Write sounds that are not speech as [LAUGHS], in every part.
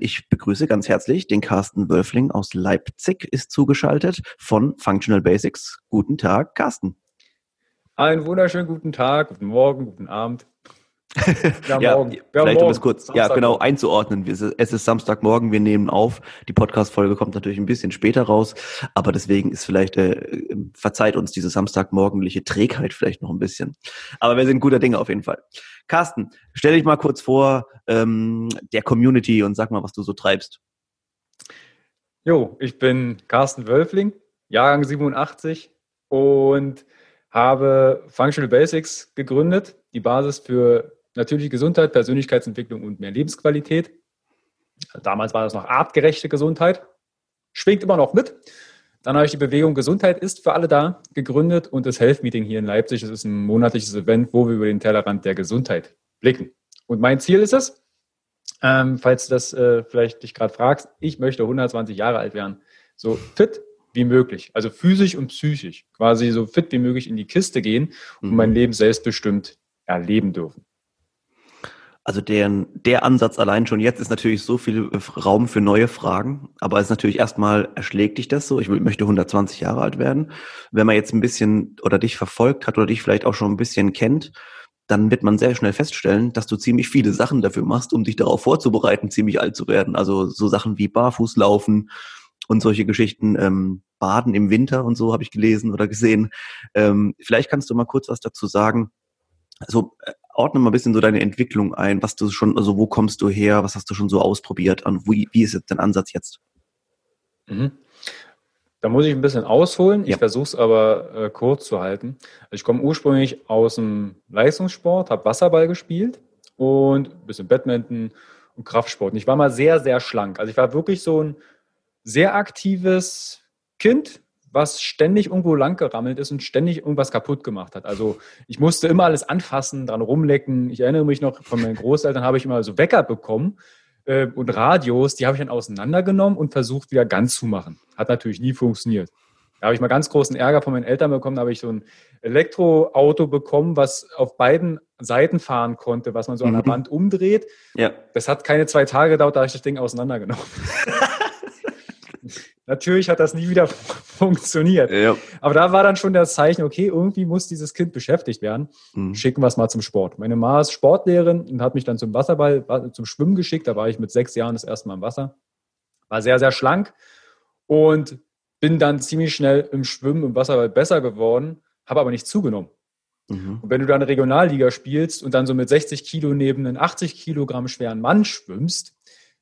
ich begrüße ganz herzlich den Carsten Wölfling aus Leipzig, ist zugeschaltet von Functional Basics. Guten Tag, Carsten. Einen wunderschönen guten Tag, guten Morgen, guten Abend. Ja, morgen. vielleicht um es kurz ja, genau einzuordnen. Es ist Samstagmorgen, wir nehmen auf. Die Podcast-Folge kommt natürlich ein bisschen später raus, aber deswegen ist vielleicht, äh, verzeiht uns diese Samstagmorgendliche Trägheit vielleicht noch ein bisschen. Aber wir sind guter Dinge auf jeden Fall. Carsten, stell dich mal kurz vor ähm, der Community und sag mal, was du so treibst. Jo, ich bin Carsten Wölfling, Jahrgang 87 und habe Functional Basics gegründet, die Basis für natürliche Gesundheit, Persönlichkeitsentwicklung und mehr Lebensqualität. Damals war das noch artgerechte Gesundheit. Schwingt immer noch mit. Dann habe ich die Bewegung Gesundheit ist für alle da gegründet und das Health Meeting hier in Leipzig. Das ist ein monatliches Event, wo wir über den Tellerrand der Gesundheit blicken. Und mein Ziel ist es, ähm, falls du das äh, vielleicht dich gerade fragst, ich möchte 120 Jahre alt werden. So fit wie möglich, also physisch und psychisch, quasi so fit wie möglich in die Kiste gehen und mhm. mein Leben selbstbestimmt erleben dürfen. Also der, der Ansatz allein schon jetzt ist natürlich so viel Raum für neue Fragen, aber es ist natürlich erstmal, erschlägt dich das so, ich möchte 120 Jahre alt werden. Wenn man jetzt ein bisschen oder dich verfolgt hat oder dich vielleicht auch schon ein bisschen kennt, dann wird man sehr schnell feststellen, dass du ziemlich viele Sachen dafür machst, um dich darauf vorzubereiten, ziemlich alt zu werden. Also so Sachen wie Barfußlaufen und solche Geschichten, ähm, Baden im Winter und so habe ich gelesen oder gesehen. Ähm, vielleicht kannst du mal kurz was dazu sagen, also äh, ordne mal ein bisschen so deine Entwicklung ein, was du schon, also wo kommst du her, was hast du schon so ausprobiert und wie, wie ist jetzt dein Ansatz jetzt? Mhm. Da muss ich ein bisschen ausholen. Ich ja. versuche es aber äh, kurz zu halten. Ich komme ursprünglich aus dem Leistungssport, habe Wasserball gespielt und ein bisschen Badminton und Kraftsport. Und ich war mal sehr, sehr schlank. Also ich war wirklich so ein sehr aktives Kind, was ständig irgendwo lang gerammelt ist und ständig irgendwas kaputt gemacht hat. Also ich musste immer alles anfassen, dran rumlecken. Ich erinnere mich noch, von meinen Großeltern habe ich immer so Wecker bekommen äh, und Radios, die habe ich dann auseinandergenommen und versucht wieder ganz zu machen. Hat natürlich nie funktioniert. Da habe ich mal ganz großen Ärger von meinen Eltern bekommen. Da habe ich so ein Elektroauto bekommen, was auf beiden Seiten fahren konnte, was man so an der mhm. Wand umdreht. Ja. Das hat keine zwei Tage gedauert, da habe ich das Ding auseinandergenommen. [LAUGHS] Natürlich hat das nie wieder [LAUGHS] funktioniert. Ja. Aber da war dann schon das Zeichen, okay, irgendwie muss dieses Kind beschäftigt werden. Mhm. Schicken wir es mal zum Sport. Meine Mama ist Sportlehrerin und hat mich dann zum Wasserball, zum Schwimmen geschickt. Da war ich mit sechs Jahren das erste Mal im Wasser. War sehr, sehr schlank und bin dann ziemlich schnell im Schwimmen, im Wasserball besser geworden, habe aber nicht zugenommen. Mhm. Und wenn du dann Regionalliga spielst und dann so mit 60 Kilo neben einen 80 Kilogramm schweren Mann schwimmst,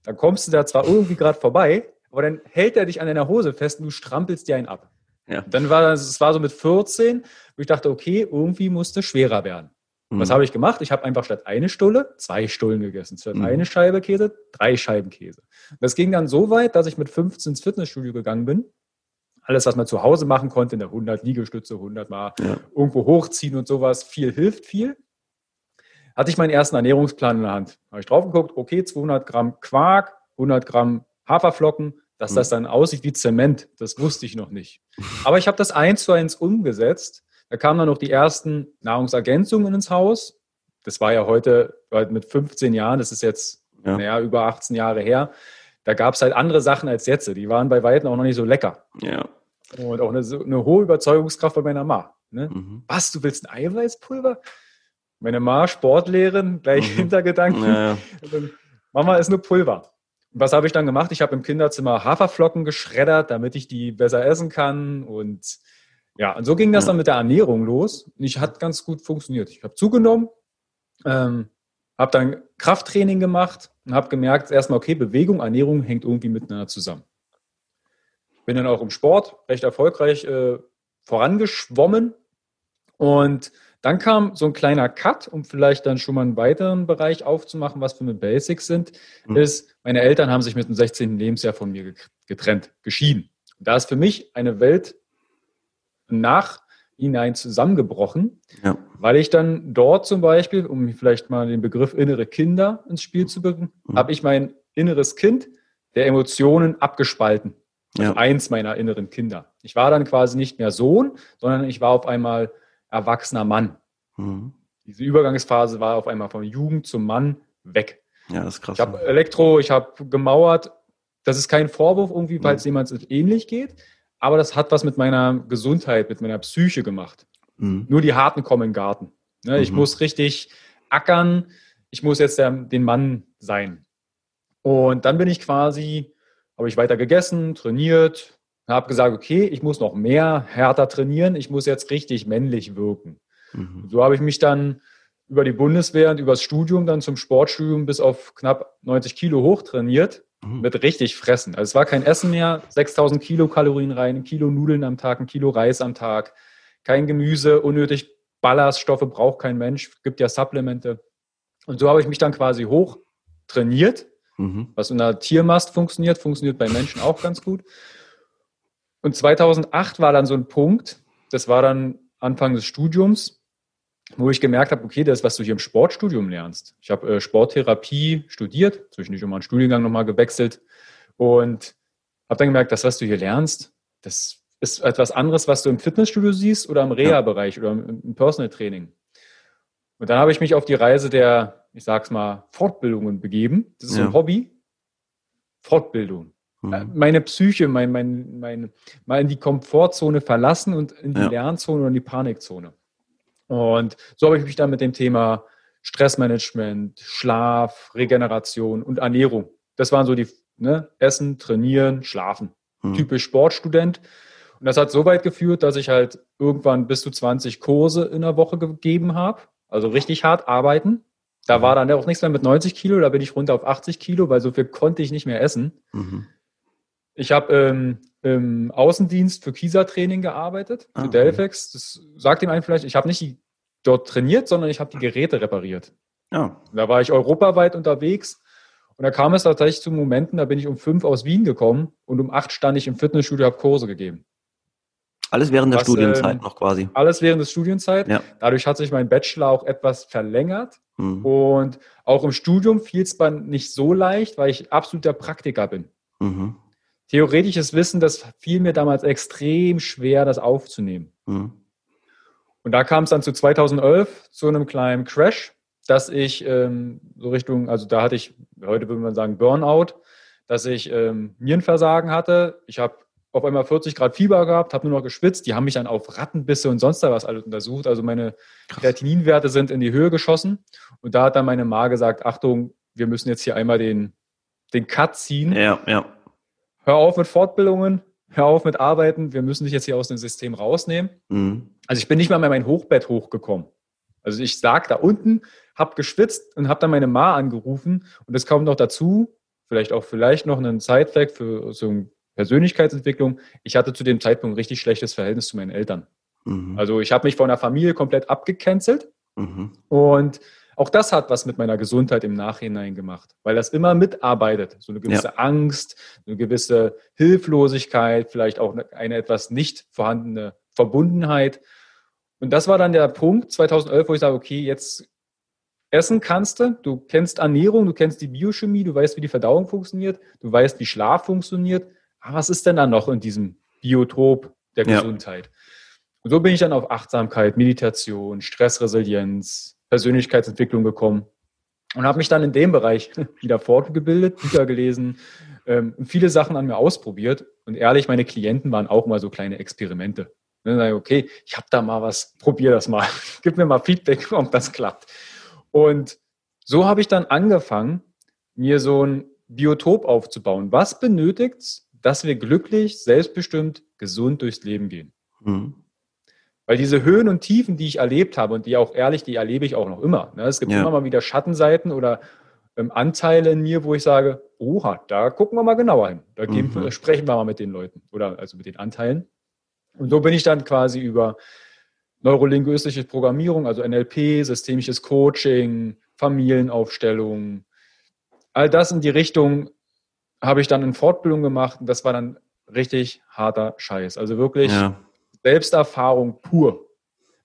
dann kommst du da zwar irgendwie gerade vorbei, aber dann hält er dich an deiner Hose fest und du strampelst dir einen ab. Ja. Dann war das, es war so mit 14, wo ich dachte, okay, irgendwie musste schwerer werden. Mhm. Was habe ich gemacht? Ich habe einfach statt eine Stulle zwei Stullen gegessen. Statt mhm. eine Scheibe Käse, drei Scheiben Käse. Das ging dann so weit, dass ich mit 15 ins Fitnessstudio gegangen bin. Alles, was man zu Hause machen konnte, in der 100 Liegestütze, 100 Mal ja. irgendwo hochziehen und sowas, viel hilft viel. Hatte ich meinen ersten Ernährungsplan in der Hand. Habe ich drauf geguckt, okay, 200 Gramm Quark, 100 Gramm Haferflocken, dass das hm. dann aussieht wie Zement, das wusste ich noch nicht. Aber ich habe das eins zu eins umgesetzt. Da kamen dann noch die ersten Nahrungsergänzungen ins Haus. Das war ja heute mit 15 Jahren, das ist jetzt ja. naja, über 18 Jahre her. Da gab es halt andere Sachen als jetzt. Die waren bei Weitem auch noch nicht so lecker. Ja. Und auch eine, eine hohe Überzeugungskraft bei meiner Ma. Ne? Mhm. Was, du willst ein Eiweißpulver? Meine Ma, Sportlehrerin, gleich mhm. Hintergedanken. Ja, ja. Mama ist nur Pulver was habe ich dann gemacht? Ich habe im Kinderzimmer Haferflocken geschreddert, damit ich die besser essen kann. Und ja, und so ging das dann mit der Ernährung los. Und ich hat ganz gut funktioniert. Ich habe zugenommen, ähm, habe dann Krafttraining gemacht und habe gemerkt, erstmal, okay, Bewegung, Ernährung hängt irgendwie miteinander zusammen. Bin dann auch im Sport recht erfolgreich äh, vorangeschwommen und dann kam so ein kleiner Cut, um vielleicht dann schon mal einen weiteren Bereich aufzumachen, was für eine Basics sind, mhm. ist, meine Eltern haben sich mit dem 16. Lebensjahr von mir getrennt, geschieden. Da ist für mich eine Welt nach hinein zusammengebrochen, ja. weil ich dann dort zum Beispiel, um vielleicht mal den Begriff innere Kinder ins Spiel zu bringen, mhm. habe ich mein inneres Kind der Emotionen abgespalten. Also ja. eins meiner inneren Kinder. Ich war dann quasi nicht mehr Sohn, sondern ich war auf einmal erwachsener Mann. Mhm. Diese Übergangsphase war auf einmal von Jugend zum Mann weg. Ja, das ist krass. Ich habe Elektro, ich habe gemauert. Das ist kein Vorwurf irgendwie, falls mhm. jemand ähnlich geht. Aber das hat was mit meiner Gesundheit, mit meiner Psyche gemacht. Mhm. Nur die Harten kommen in den Garten. Ne, ich mhm. muss richtig ackern. Ich muss jetzt der, den Mann sein. Und dann bin ich quasi, habe ich weiter gegessen, trainiert, habe gesagt, okay, ich muss noch mehr härter trainieren. Ich muss jetzt richtig männlich wirken. Mhm. So habe ich mich dann über die Bundeswehr und übers Studium dann zum Sportstudium bis auf knapp 90 Kilo hochtrainiert Mhm. Mit richtig fressen. Also es war kein Essen mehr, 6000 Kilokalorien rein, ein Kilo Nudeln am Tag, ein Kilo Reis am Tag, kein Gemüse, unnötig Ballaststoffe braucht kein Mensch, gibt ja Supplemente. Und so habe ich mich dann quasi hoch trainiert, mhm. was in der Tiermast funktioniert, funktioniert bei Menschen auch ganz gut. Und 2008 war dann so ein Punkt, das war dann Anfang des Studiums, wo ich gemerkt habe, okay, das, was du hier im Sportstudium lernst. Ich habe äh, Sporttherapie studiert, zwischendurch immer einen Studiengang nochmal gewechselt und habe dann gemerkt, das, was du hier lernst, das ist etwas anderes, was du im Fitnessstudio siehst oder im Reha-Bereich oder im, Personal Training. Und dann habe ich mich auf die Reise der, ich sag's mal, Fortbildungen begeben. Das ist ja. ein Hobby. Fortbildung. Mhm. Äh, meine Psyche, mein, mein, mein, mal in die Komfortzone verlassen und in die ja. Lernzone oder in die Panikzone. Und so habe ich mich dann mit dem Thema Stressmanagement, Schlaf, Regeneration und Ernährung. Das waren so die ne, Essen, Trainieren, Schlafen. Mhm. Typisch Sportstudent. Und das hat so weit geführt, dass ich halt irgendwann bis zu 20 Kurse in der Woche gegeben habe. Also richtig hart arbeiten. Da mhm. war dann auch nichts mehr mit 90 Kilo, da bin ich runter auf 80 Kilo, weil so viel konnte ich nicht mehr essen. Mhm. Ich habe ähm, im Außendienst für Kieser-Training gearbeitet, für ah, Delphex. Das sagt ihm einen vielleicht, ich habe nicht dort trainiert, sondern ich habe die Geräte repariert. Ja. Da war ich europaweit unterwegs und da kam es tatsächlich zu Momenten, da bin ich um fünf aus Wien gekommen und um acht stand ich im Fitnessstudio, habe Kurse gegeben. Alles während der Was, Studienzeit ähm, noch quasi. Alles während der Studienzeit. Ja. Dadurch hat sich mein Bachelor auch etwas verlängert. Mhm. Und auch im Studium fiel es mir nicht so leicht, weil ich absoluter Praktiker bin. Mhm theoretisches Wissen, das fiel mir damals extrem schwer, das aufzunehmen. Mhm. Und da kam es dann zu 2011 zu einem kleinen Crash, dass ich ähm, so Richtung, also da hatte ich, heute würde man sagen Burnout, dass ich ähm, Nierenversagen hatte. Ich habe auf einmal 40 Grad Fieber gehabt, habe nur noch geschwitzt. Die haben mich dann auf Rattenbisse und sonst was alles untersucht. Also meine Kreatininwerte sind in die Höhe geschossen. Und da hat dann meine Ma gesagt, Achtung, wir müssen jetzt hier einmal den, den Cut ziehen. Ja, ja hör auf mit Fortbildungen, hör auf mit Arbeiten, wir müssen dich jetzt hier aus dem System rausnehmen. Mhm. Also ich bin nicht mal mehr mein Hochbett hochgekommen. Also ich lag da unten, habe geschwitzt und habe dann meine Ma angerufen und es kommt noch dazu, vielleicht auch vielleicht noch einen Zeitfleck für so eine Persönlichkeitsentwicklung. Ich hatte zu dem Zeitpunkt ein richtig schlechtes Verhältnis zu meinen Eltern. Mhm. Also ich habe mich von der Familie komplett abgecancelt mhm. und auch das hat was mit meiner Gesundheit im Nachhinein gemacht, weil das immer mitarbeitet. So eine gewisse ja. Angst, eine gewisse Hilflosigkeit, vielleicht auch eine etwas nicht vorhandene Verbundenheit. Und das war dann der Punkt 2011, wo ich sage, okay, jetzt essen kannst du, du kennst Ernährung, du kennst die Biochemie, du weißt, wie die Verdauung funktioniert, du weißt, wie Schlaf funktioniert. Aber was ist denn da noch in diesem Biotop der Gesundheit? Ja. Und so bin ich dann auf Achtsamkeit, Meditation, Stressresilienz, Persönlichkeitsentwicklung gekommen und habe mich dann in dem Bereich [LAUGHS] wieder fortgebildet, Bücher gelesen, ähm, viele Sachen an mir ausprobiert. Und ehrlich, meine Klienten waren auch mal so kleine Experimente. dann sage ich, okay, ich habe da mal was, probier das mal. [LAUGHS] Gib mir mal Feedback, [LAUGHS] ob das klappt. Und so habe ich dann angefangen, mir so ein Biotop aufzubauen. Was benötigt es, dass wir glücklich, selbstbestimmt, gesund durchs Leben gehen? Mhm. Weil diese Höhen und Tiefen, die ich erlebt habe und die auch ehrlich, die erlebe ich auch noch immer. Ne? Es gibt ja. immer mal wieder Schattenseiten oder ähm, Anteile in mir, wo ich sage, oha, da gucken wir mal genauer hin. Da geben, mhm. sprechen wir mal mit den Leuten oder also mit den Anteilen. Und so bin ich dann quasi über neurolinguistische Programmierung, also NLP, systemisches Coaching, Familienaufstellung, all das in die Richtung habe ich dann in Fortbildung gemacht. Und das war dann richtig harter Scheiß. Also wirklich ja. Selbsterfahrung pur.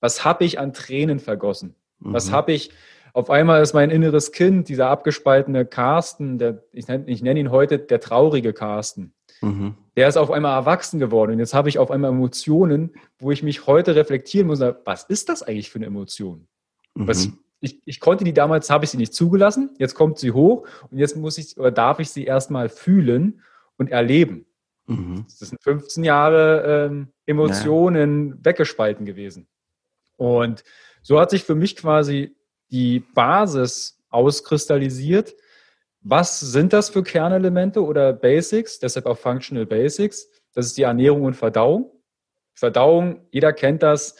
Was habe ich an Tränen vergossen? Mhm. Was habe ich, auf einmal ist mein inneres Kind, dieser abgespaltene Carsten, der, ich nenne, ich nenne ihn heute der traurige Carsten. Mhm. Der ist auf einmal erwachsen geworden und jetzt habe ich auf einmal Emotionen, wo ich mich heute reflektieren muss, was ist das eigentlich für eine Emotion? Mhm. Was, ich, ich konnte die damals, habe ich sie nicht zugelassen, jetzt kommt sie hoch und jetzt muss ich oder darf ich sie erstmal fühlen und erleben. Mhm. Das sind 15 Jahre ähm, Emotionen naja. weggespalten gewesen. Und so hat sich für mich quasi die Basis auskristallisiert. Was sind das für Kernelemente oder Basics? Deshalb auch Functional Basics. Das ist die Ernährung und Verdauung. Verdauung, jeder kennt das,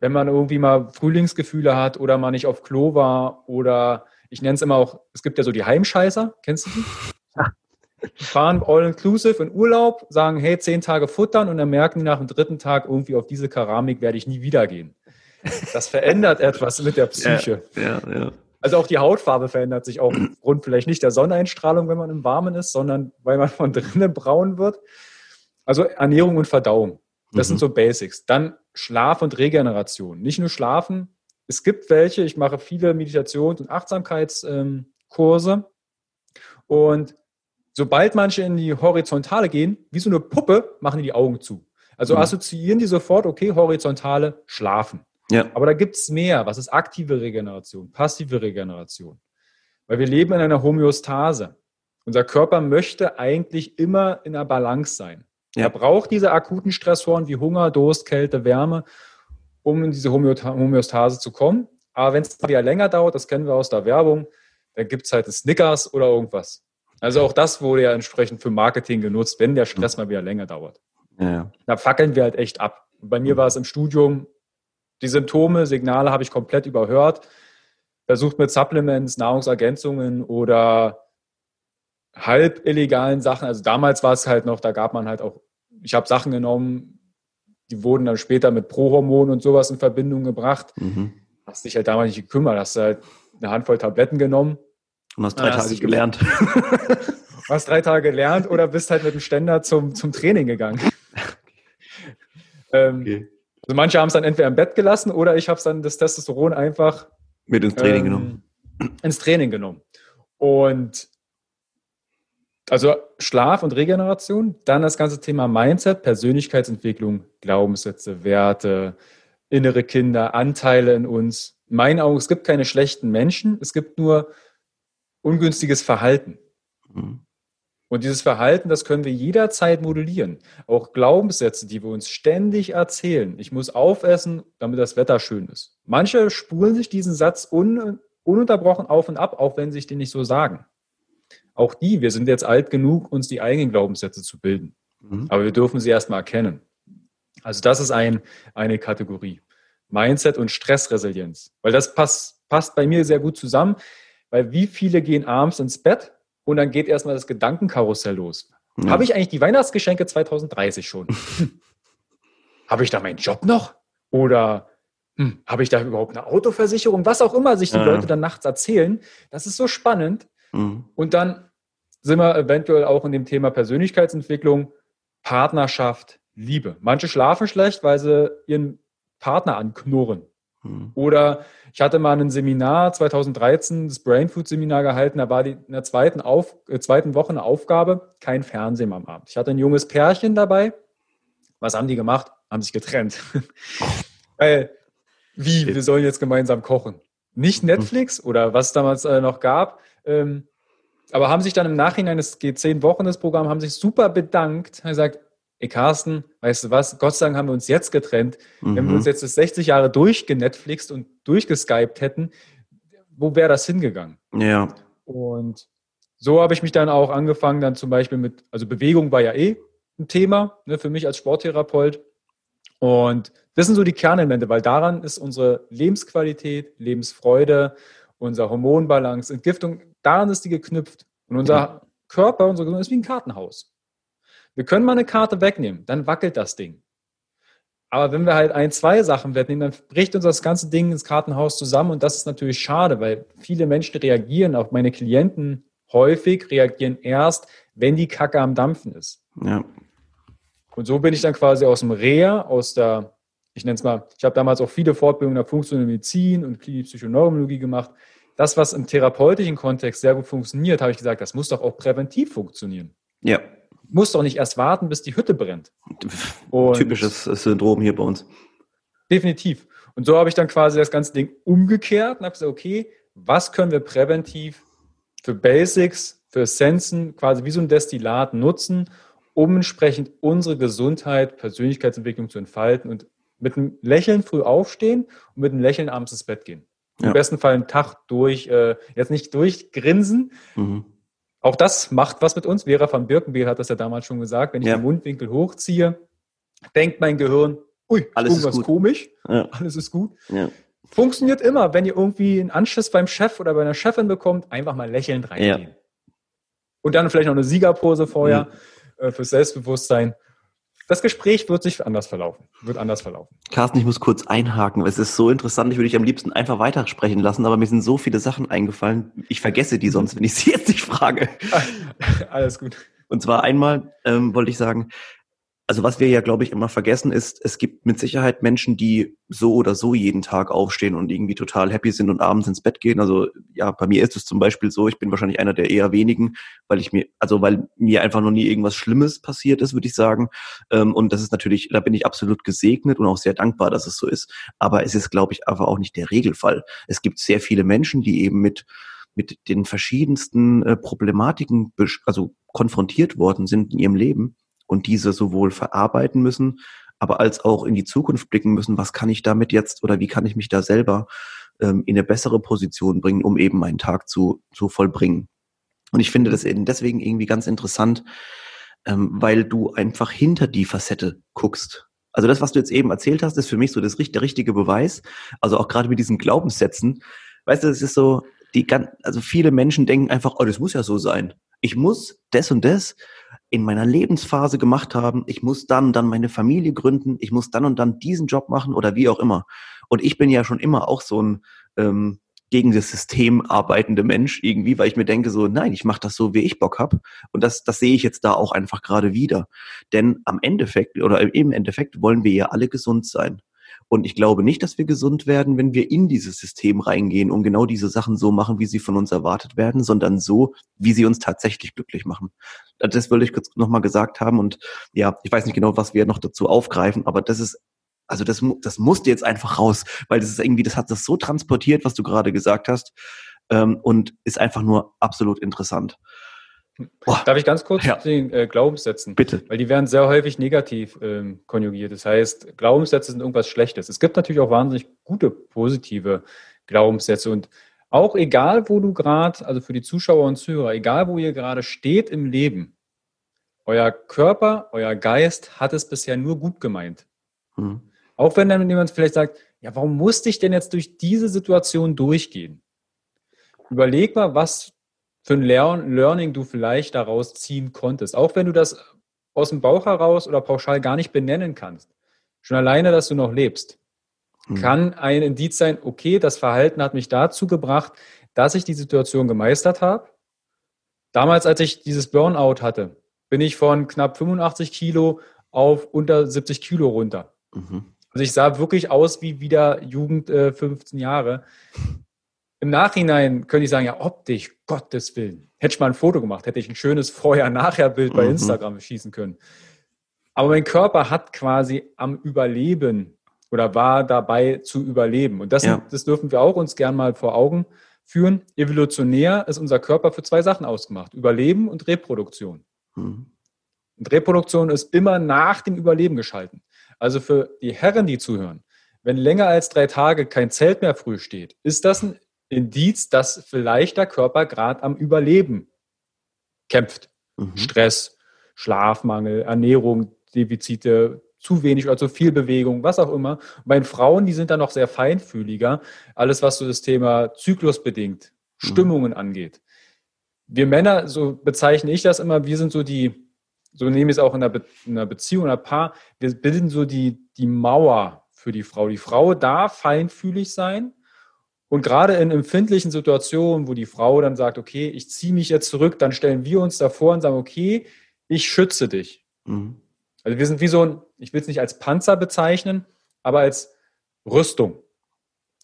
wenn man irgendwie mal Frühlingsgefühle hat oder man nicht auf Klo war oder ich nenne es immer auch, es gibt ja so die Heimscheißer, kennst du die? Fahren all-inclusive in Urlaub, sagen, hey, zehn Tage futtern und dann merken die nach dem dritten Tag irgendwie auf diese Keramik werde ich nie wieder gehen. Das verändert etwas mit der Psyche. Ja, ja, ja. Also auch die Hautfarbe verändert sich auch aufgrund vielleicht nicht der Sonneneinstrahlung, wenn man im Warmen ist, sondern weil man von drinnen braun wird. Also Ernährung und Verdauung. Das mhm. sind so Basics. Dann Schlaf und Regeneration. Nicht nur Schlafen. Es gibt welche, ich mache viele Meditations- und Achtsamkeitskurse. Und sobald manche in die Horizontale gehen, wie so eine Puppe, machen die die Augen zu. Also mhm. assoziieren die sofort, okay, horizontale Schlafen. Ja. Aber da gibt es mehr. Was ist aktive Regeneration, passive Regeneration? Weil wir leben in einer Homöostase. Unser Körper möchte eigentlich immer in einer Balance sein. Ja. Er braucht diese akuten Stressoren wie Hunger, Durst, Kälte, Wärme, um in diese Homöostase zu kommen. Aber wenn es wieder länger dauert, das kennen wir aus der Werbung, dann gibt es halt ein Snickers oder irgendwas. Also auch das wurde ja entsprechend für Marketing genutzt, wenn der Stress mal wieder länger dauert. Ja. Da fackeln wir halt echt ab. bei mir war es im Studium die Symptome, Signale habe ich komplett überhört. Versucht mit Supplements, Nahrungsergänzungen oder halb illegalen Sachen. Also damals war es halt noch, da gab man halt auch, ich habe Sachen genommen, die wurden dann später mit Prohormonen und sowas in Verbindung gebracht. Mhm. Hast dich halt damals nicht gekümmert, hast halt eine Handvoll Tabletten genommen. Und hast drei Tage gelernt. [LAUGHS] hast drei Tage gelernt oder bist halt mit dem Ständer zum, zum Training gegangen. [LAUGHS] ähm, okay. Also manche haben es dann entweder im Bett gelassen oder ich habe dann das Testosteron einfach mit ins Training ähm, genommen. [CLEARS THROAT] Ins Training genommen. Und also Schlaf und Regeneration, dann das ganze Thema Mindset, Persönlichkeitsentwicklung, Glaubenssätze, Werte, innere Kinder, Anteile in uns. In meinen Augen, es gibt keine schlechten Menschen, es gibt nur ungünstiges Verhalten. Mhm. Und dieses Verhalten, das können wir jederzeit modellieren. Auch Glaubenssätze, die wir uns ständig erzählen. Ich muss aufessen, damit das Wetter schön ist. Manche spulen sich diesen Satz un, ununterbrochen auf und ab, auch wenn sie sich den nicht so sagen. Auch die, wir sind jetzt alt genug, uns die eigenen Glaubenssätze zu bilden. Mhm. Aber wir dürfen sie erstmal erkennen. Also das ist ein, eine Kategorie. Mindset und Stressresilienz. Weil das passt, passt bei mir sehr gut zusammen. Weil wie viele gehen abends ins Bett und dann geht erstmal das Gedankenkarussell los. Ja. Habe ich eigentlich die Weihnachtsgeschenke 2030 schon? [LAUGHS] habe ich da meinen Job noch? Oder hm, habe ich da überhaupt eine Autoversicherung? Was auch immer sich die ja. Leute dann nachts erzählen. Das ist so spannend. Mhm. Und dann sind wir eventuell auch in dem Thema Persönlichkeitsentwicklung, Partnerschaft, Liebe. Manche schlafen schlecht, weil sie ihren Partner anknurren. Mhm. Oder ich hatte mal ein Seminar 2013, das Brain Food Seminar gehalten, da war die, in der zweiten, Auf, äh, zweiten Woche eine Aufgabe, kein Fernsehen am Abend. Ich hatte ein junges Pärchen dabei. Was haben die gemacht? Haben sich getrennt. [LAUGHS] Weil, wie, wir sollen jetzt gemeinsam kochen. Nicht mhm. Netflix oder was es damals äh, noch gab, ähm, aber haben sich dann im Nachhinein, es geht zehn Wochen das Programm, haben sich super bedankt, haben gesagt, ey Carsten, weißt du was, Gott sei Dank haben wir uns jetzt getrennt. Mhm. Wenn wir uns jetzt das 60 Jahre durchgenetflixt und durchgeskypt hätten, wo wäre das hingegangen? Ja. Und so habe ich mich dann auch angefangen, dann zum Beispiel mit, also Bewegung war ja eh ein Thema ne, für mich als Sporttherapeut. Und das sind so die Kernelemente, weil daran ist unsere Lebensqualität, Lebensfreude, unser Hormonbalance, Entgiftung, daran ist die geknüpft. Und unser ja. Körper, unser Gesundheit ist wie ein Kartenhaus. Wir können mal eine Karte wegnehmen, dann wackelt das Ding. Aber wenn wir halt ein, zwei Sachen wegnehmen, dann bricht uns das ganze Ding ins Kartenhaus zusammen und das ist natürlich schade, weil viele Menschen reagieren, auch meine Klienten häufig reagieren erst, wenn die Kacke am Dampfen ist. Ja. Und so bin ich dann quasi aus dem Reha, aus der, ich nenne es mal, ich habe damals auch viele Fortbildungen der funktionellen Medizin und klinische Psychoneurologie gemacht. Das, was im therapeutischen Kontext sehr gut funktioniert, habe ich gesagt, das muss doch auch präventiv funktionieren. Ja. Muss doch nicht erst warten, bis die Hütte brennt. Und Typisches Syndrom hier bei uns. Definitiv. Und so habe ich dann quasi das ganze Ding umgekehrt und habe gesagt, okay, was können wir präventiv für Basics, für Essenzen, quasi wie so ein Destillat nutzen, um entsprechend unsere Gesundheit, Persönlichkeitsentwicklung zu entfalten und mit einem Lächeln früh aufstehen und mit einem Lächeln abends ins Bett gehen. Ja. Im besten Fall einen Tag durch, äh, jetzt nicht durchgrinsen. Mhm. Auch das macht was mit uns. Vera van Birkenbiel hat das ja damals schon gesagt. Wenn ich ja. den Mundwinkel hochziehe, denkt mein Gehirn, ui, alles irgendwas ist komisch, ja. alles ist gut. Ja. Funktioniert immer, wenn ihr irgendwie einen Anschluss beim Chef oder bei einer Chefin bekommt, einfach mal lächelnd reingehen. Und dann vielleicht noch eine Siegerpose vorher mhm. äh, fürs Selbstbewusstsein. Das Gespräch wird sich anders verlaufen. Wird anders verlaufen. Carsten, ich muss kurz einhaken. Es ist so interessant. Ich würde dich am liebsten einfach weitersprechen lassen, aber mir sind so viele Sachen eingefallen. Ich vergesse die sonst, wenn ich sie jetzt nicht frage. Alles gut. Und zwar einmal ähm, wollte ich sagen, also was wir ja, glaube ich, immer vergessen ist, es gibt mit Sicherheit Menschen, die so oder so jeden Tag aufstehen und irgendwie total happy sind und abends ins Bett gehen. Also ja, bei mir ist es zum Beispiel so, ich bin wahrscheinlich einer der eher wenigen, weil ich mir, also weil mir einfach noch nie irgendwas Schlimmes passiert ist, würde ich sagen. Ähm, und das ist natürlich, da bin ich absolut gesegnet und auch sehr dankbar, dass es so ist. Aber es ist, glaube ich, einfach auch nicht der Regelfall. Es gibt sehr viele Menschen, die eben mit mit den verschiedensten äh, Problematiken also konfrontiert worden sind in ihrem Leben und diese sowohl verarbeiten müssen, aber als auch in die Zukunft blicken müssen, was kann ich damit jetzt oder wie kann ich mich da selber ähm, in eine bessere Position bringen, um eben meinen Tag zu, zu vollbringen. Und ich finde das eben deswegen irgendwie ganz interessant, ähm, weil du einfach hinter die Facette guckst. Also das, was du jetzt eben erzählt hast, ist für mich so das, der richtige Beweis. Also auch gerade mit diesen Glaubenssätzen. Weißt du, es ist so, die ganz, also viele Menschen denken einfach, oh, das muss ja so sein. Ich muss das und das in meiner Lebensphase gemacht haben. Ich muss dann dann meine Familie gründen. Ich muss dann und dann diesen Job machen oder wie auch immer. Und ich bin ja schon immer auch so ein ähm, gegen das System arbeitende Mensch irgendwie, weil ich mir denke so, nein, ich mache das so, wie ich Bock hab. Und das, das sehe ich jetzt da auch einfach gerade wieder. Denn am Endeffekt oder im Endeffekt wollen wir ja alle gesund sein. Und ich glaube nicht, dass wir gesund werden, wenn wir in dieses System reingehen und genau diese Sachen so machen, wie sie von uns erwartet werden, sondern so, wie sie uns tatsächlich glücklich machen. Das wollte ich kurz nochmal gesagt haben. Und ja, ich weiß nicht genau, was wir noch dazu aufgreifen, aber das ist also das, das musste jetzt einfach raus, weil das ist irgendwie, das hat das so transportiert, was du gerade gesagt hast, ähm, und ist einfach nur absolut interessant. Darf ich ganz kurz ja. den äh, Glaubenssätzen? Bitte. Weil die werden sehr häufig negativ ähm, konjugiert. Das heißt, Glaubenssätze sind irgendwas Schlechtes. Es gibt natürlich auch wahnsinnig gute, positive Glaubenssätze. Und auch egal, wo du gerade, also für die Zuschauer und Zuhörer, egal, wo ihr gerade steht im Leben, euer Körper, euer Geist hat es bisher nur gut gemeint. Mhm. Auch wenn dann jemand vielleicht sagt, ja, warum musste ich denn jetzt durch diese Situation durchgehen? Überleg mal, was für ein Learning du vielleicht daraus ziehen konntest. Auch wenn du das aus dem Bauch heraus oder pauschal gar nicht benennen kannst. Schon alleine, dass du noch lebst, mhm. kann ein Indiz sein, okay, das Verhalten hat mich dazu gebracht, dass ich die Situation gemeistert habe. Damals, als ich dieses Burnout hatte, bin ich von knapp 85 Kilo auf unter 70 Kilo runter. Mhm. Also ich sah wirklich aus wie wieder Jugend äh, 15 Jahre. Im Nachhinein könnte ich sagen, ja, optisch, Gottes Willen. Hätte ich mal ein Foto gemacht, hätte ich ein schönes Vorher-Nachher-Bild bei mhm. Instagram schießen können. Aber mein Körper hat quasi am Überleben oder war dabei zu überleben. Und das, ja. das dürfen wir auch uns gern mal vor Augen führen. Evolutionär ist unser Körper für zwei Sachen ausgemacht. Überleben und Reproduktion. Mhm. Und Reproduktion ist immer nach dem Überleben geschalten. Also für die Herren, die zuhören, wenn länger als drei Tage kein Zelt mehr früh steht, ist das ein Indiz, dass vielleicht der Körper gerade am Überleben kämpft. Mhm. Stress, Schlafmangel, Ernährung, Defizite, zu wenig oder zu viel Bewegung, was auch immer. bei den Frauen, die sind da noch sehr feinfühliger. Alles, was so das Thema zyklusbedingt, mhm. Stimmungen mhm. angeht. Wir Männer, so bezeichne ich das immer, wir sind so die, so nehme ich es auch in einer, Be in einer Beziehung, in einer Paar, wir bilden so die, die Mauer für die Frau. Die Frau darf feinfühlig sein, und gerade in empfindlichen Situationen, wo die Frau dann sagt, okay, ich ziehe mich jetzt zurück, dann stellen wir uns davor und sagen, okay, ich schütze dich. Mhm. Also wir sind wie so ein, ich will es nicht als Panzer bezeichnen, aber als Rüstung.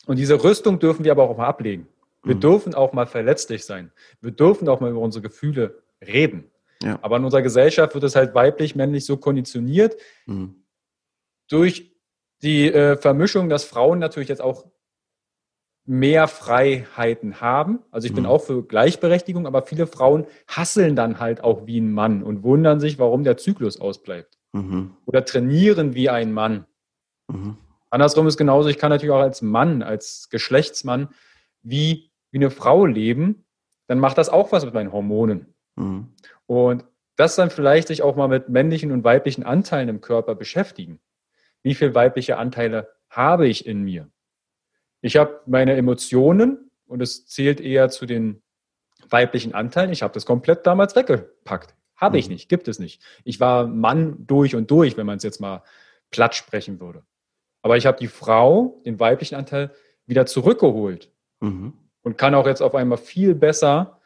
Und diese Rüstung dürfen wir aber auch mal ablegen. Wir mhm. dürfen auch mal verletzlich sein. Wir dürfen auch mal über unsere Gefühle reden. Ja. Aber in unserer Gesellschaft wird es halt weiblich, männlich so konditioniert. Mhm. Durch die äh, Vermischung, dass Frauen natürlich jetzt auch mehr Freiheiten haben. Also ich mhm. bin auch für Gleichberechtigung, aber viele Frauen hasseln dann halt auch wie ein Mann und wundern sich, warum der Zyklus ausbleibt. Mhm. Oder trainieren wie ein Mann. Mhm. Andersrum ist genauso, ich kann natürlich auch als Mann, als Geschlechtsmann wie, wie eine Frau leben, dann macht das auch was mit meinen Hormonen. Mhm. Und das dann vielleicht sich auch mal mit männlichen und weiblichen Anteilen im Körper beschäftigen. Wie viele weibliche Anteile habe ich in mir? Ich habe meine Emotionen und es zählt eher zu den weiblichen Anteilen. Ich habe das komplett damals weggepackt. Habe ich mhm. nicht, gibt es nicht. Ich war Mann durch und durch, wenn man es jetzt mal platt sprechen würde. Aber ich habe die Frau, den weiblichen Anteil, wieder zurückgeholt mhm. und kann auch jetzt auf einmal viel besser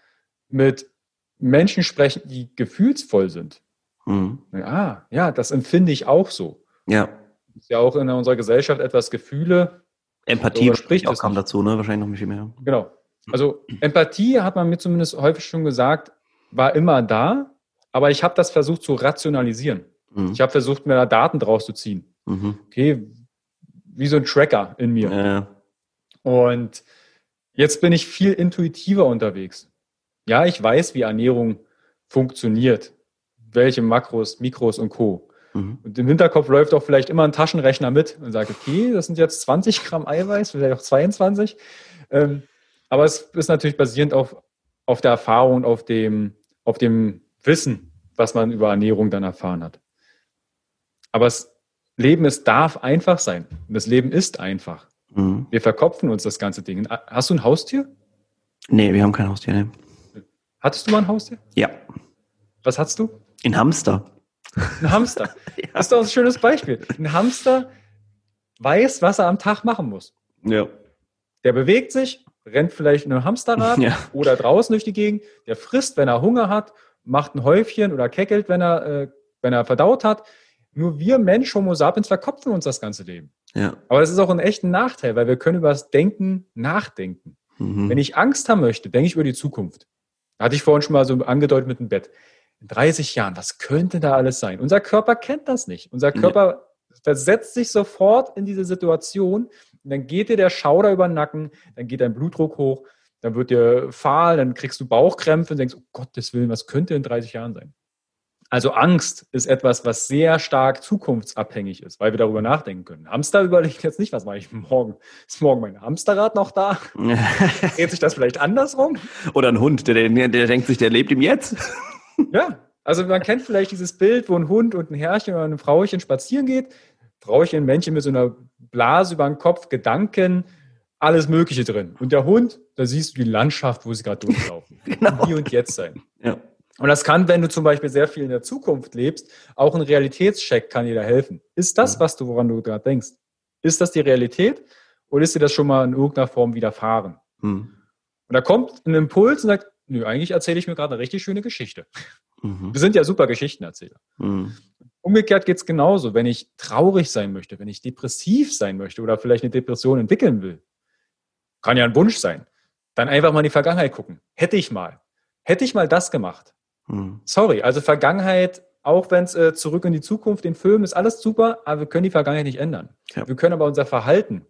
mit Menschen sprechen, die gefühlsvoll sind. Mhm. Ah, ja, das empfinde ich auch so. Ja. Ist ja auch in unserer Gesellschaft etwas Gefühle. Empathie spricht auch kam dazu, ne? Wahrscheinlich noch ein bisschen mehr. Genau. Also Empathie hat man mir zumindest häufig schon gesagt, war immer da, aber ich habe das versucht zu rationalisieren. Mhm. Ich habe versucht, mir da Daten draus zu ziehen. Mhm. Okay, wie so ein Tracker in mir. Ja. Und jetzt bin ich viel intuitiver unterwegs. Ja, ich weiß, wie Ernährung funktioniert, welche Makros, Mikros und Co. Mhm. Und im Hinterkopf läuft auch vielleicht immer ein Taschenrechner mit und sagt, okay, das sind jetzt 20 Gramm Eiweiß, vielleicht auch 22. Ähm, aber es ist natürlich basierend auf, auf der Erfahrung, auf dem, auf dem Wissen, was man über Ernährung dann erfahren hat. Aber das Leben, es darf einfach sein. Und das Leben ist einfach. Mhm. Wir verkopfen uns das ganze Ding. Hast du ein Haustier? Nee, wir haben kein Haustier. Nee. Hattest du mal ein Haustier? Ja. Was hattest du? Ein Hamster. Ein Hamster. [LAUGHS] ja. Das ist doch ein schönes Beispiel. Ein Hamster weiß, was er am Tag machen muss. Ja. Der bewegt sich, rennt vielleicht in einem Hamsterrad ja. oder draußen durch die Gegend. Der frisst, wenn er Hunger hat, macht ein Häufchen oder keckelt, wenn er, äh, wenn er verdaut hat. Nur wir Mensch, Homo sapiens, verkopfen uns das ganze Leben. Ja. Aber das ist auch ein echter Nachteil, weil wir können über das Denken nachdenken. Mhm. Wenn ich Angst haben möchte, denke ich über die Zukunft. Hatte ich vorhin schon mal so angedeutet mit dem Bett. In 30 Jahren, was könnte da alles sein? Unser Körper kennt das nicht. Unser Körper versetzt sich sofort in diese Situation und dann geht dir der Schauder über den Nacken, dann geht dein Blutdruck hoch, dann wird dir fahl, dann kriegst du Bauchkrämpfe und denkst, oh Gottes Willen, was könnte in 30 Jahren sein? Also Angst ist etwas, was sehr stark zukunftsabhängig ist, weil wir darüber nachdenken können. Hamster überlegt jetzt nicht, was mache ich morgen? Ist morgen mein Hamsterrad noch da? [LAUGHS] Dreht sich das vielleicht andersrum? Oder ein Hund, der, der, der denkt sich, der lebt im Jetzt. Ja, also man kennt vielleicht dieses Bild, wo ein Hund und ein Herrchen oder ein Frauchen spazieren geht. Frauchen, Männchen mit so einer Blase über den Kopf, Gedanken, alles Mögliche drin. Und der Hund, da siehst du die Landschaft, wo sie gerade durchlaufen. [LAUGHS] genau. Hier und jetzt sein. Ja. Und das kann, wenn du zum Beispiel sehr viel in der Zukunft lebst, auch ein Realitätscheck kann dir da helfen. Ist das, was du, woran du gerade denkst? Ist das die Realität oder ist dir das schon mal in irgendeiner Form widerfahren? Mhm. Und da kommt ein Impuls und sagt, nö, eigentlich erzähle ich mir gerade eine richtig schöne Geschichte. Mhm. Wir sind ja super Geschichtenerzähler. Mhm. Umgekehrt geht es genauso. Wenn ich traurig sein möchte, wenn ich depressiv sein möchte oder vielleicht eine Depression entwickeln will, kann ja ein Wunsch sein, dann einfach mal in die Vergangenheit gucken. Hätte ich mal. Hätte ich mal das gemacht, hm. Sorry, also Vergangenheit, auch wenn es äh, zurück in die Zukunft, den Film ist alles super, aber wir können die Vergangenheit nicht ändern. Ja. Wir können aber unser Verhalten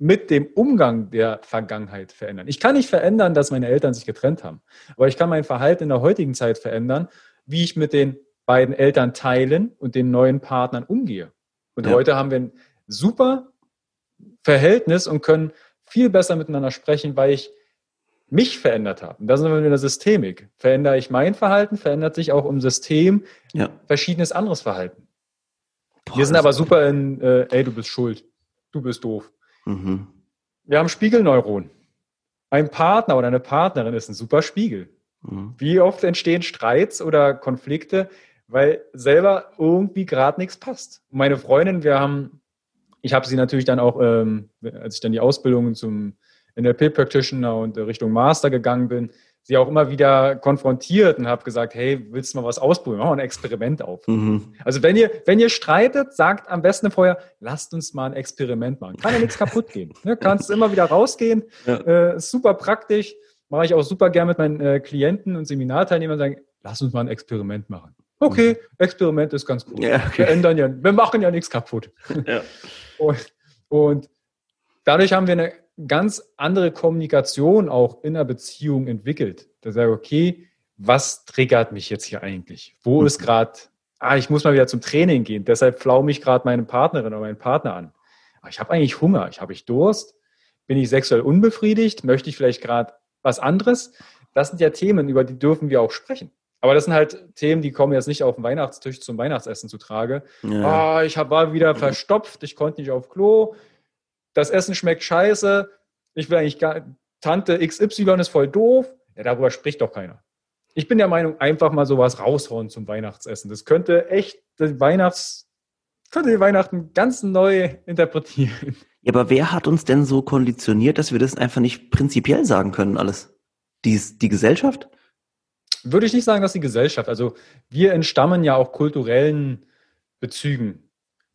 mit dem Umgang der Vergangenheit verändern. Ich kann nicht verändern, dass meine Eltern sich getrennt haben, aber ich kann mein Verhalten in der heutigen Zeit verändern, wie ich mit den beiden Eltern teilen und den neuen Partnern umgehe. Und ja. heute haben wir ein super Verhältnis und können viel besser miteinander sprechen, weil ich mich verändert habe. Und da sind wir in der Systemik. Verändere ich mein Verhalten, verändert sich auch im System ja. verschiedenes anderes Verhalten. Boah, wir sind aber super in, äh, ey, du bist schuld, du bist doof. Mhm. Wir haben Spiegelneuronen. Ein Partner oder eine Partnerin ist ein super Spiegel. Mhm. Wie oft entstehen Streits oder Konflikte, weil selber irgendwie gerade nichts passt. Meine Freundin, wir haben, ich habe sie natürlich dann auch, ähm, als ich dann die Ausbildung zum NLP-Practitioner und Richtung Master gegangen bin, sie auch immer wieder konfrontiert und habe gesagt, hey, willst du mal was ausprobieren? Machen wir ein Experiment auf. Mhm. Also wenn ihr, wenn ihr streitet, sagt am besten vorher, lasst uns mal ein Experiment machen. Kann ja nichts kaputt gehen. Ne? Kannst immer wieder rausgehen. Ja. Äh, super praktisch. Mache ich auch super gern mit meinen äh, Klienten und Seminarteilnehmern sagen, lass uns mal ein Experiment machen. Okay, mhm. Experiment ist ganz gut. Ja, okay. Wir ändern ja, wir machen ja nichts kaputt. Ja. Und, und dadurch haben wir eine ganz andere Kommunikation auch in der Beziehung entwickelt. Da sage ich, okay, was triggert mich jetzt hier eigentlich? Wo mhm. ist gerade, ah, ich muss mal wieder zum Training gehen, deshalb flaume ich gerade meine Partnerin oder meinen Partner an. Aber ich habe eigentlich Hunger, ich habe ich Durst, bin ich sexuell unbefriedigt, möchte ich vielleicht gerade was anderes? Das sind ja Themen, über die dürfen wir auch sprechen. Aber das sind halt Themen, die kommen jetzt nicht auf den Weihnachtstisch zum Weihnachtsessen zu trage. Ja. Oh, ich war wieder verstopft, ich konnte nicht auf Klo, das Essen schmeckt scheiße, ich will eigentlich gar, Tante XY ist voll doof. Ja, darüber spricht doch keiner. Ich bin der Meinung, einfach mal sowas raushauen zum Weihnachtsessen. Das könnte echt den Weihnachts, könnte den Weihnachten ganz neu interpretieren. Ja, aber wer hat uns denn so konditioniert, dass wir das einfach nicht prinzipiell sagen können, alles? Die, die Gesellschaft? Würde ich nicht sagen, dass die Gesellschaft. Also wir entstammen ja auch kulturellen Bezügen.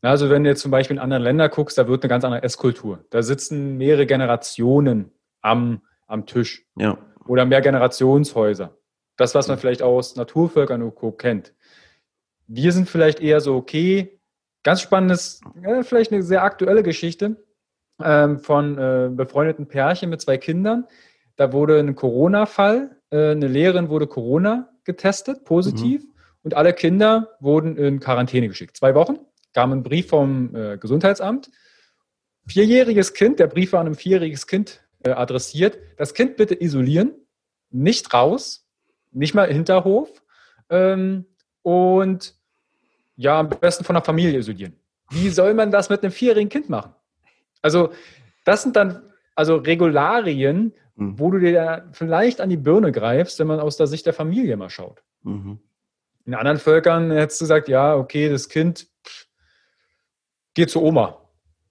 Also wenn du jetzt zum Beispiel in anderen Ländern guckst, da wird eine ganz andere Esskultur. Da sitzen mehrere Generationen am, am Tisch. Ja. Oder mehr Generationshäuser. Das, was man vielleicht aus Naturvölkern und Co. kennt. Wir sind vielleicht eher so, okay, ganz spannendes, ja, vielleicht eine sehr aktuelle Geschichte ähm, von äh, befreundeten Pärchen mit zwei Kindern. Da wurde ein Corona-Fall, äh, eine Lehrerin wurde Corona getestet, positiv, mhm. und alle Kinder wurden in Quarantäne geschickt. Zwei Wochen kam ein Brief vom äh, Gesundheitsamt. Vierjähriges Kind, der Brief war an ein vierjähriges Kind äh, adressiert. Das Kind bitte isolieren, nicht raus, nicht mal Hinterhof ähm, und ja, am besten von der Familie isolieren. Wie soll man das mit einem vierjährigen Kind machen? Also, das sind dann also Regularien, mhm. wo du dir vielleicht an die Birne greifst, wenn man aus der Sicht der Familie mal schaut. Mhm. In anderen Völkern hättest du gesagt, ja, okay, das Kind geh zu Oma.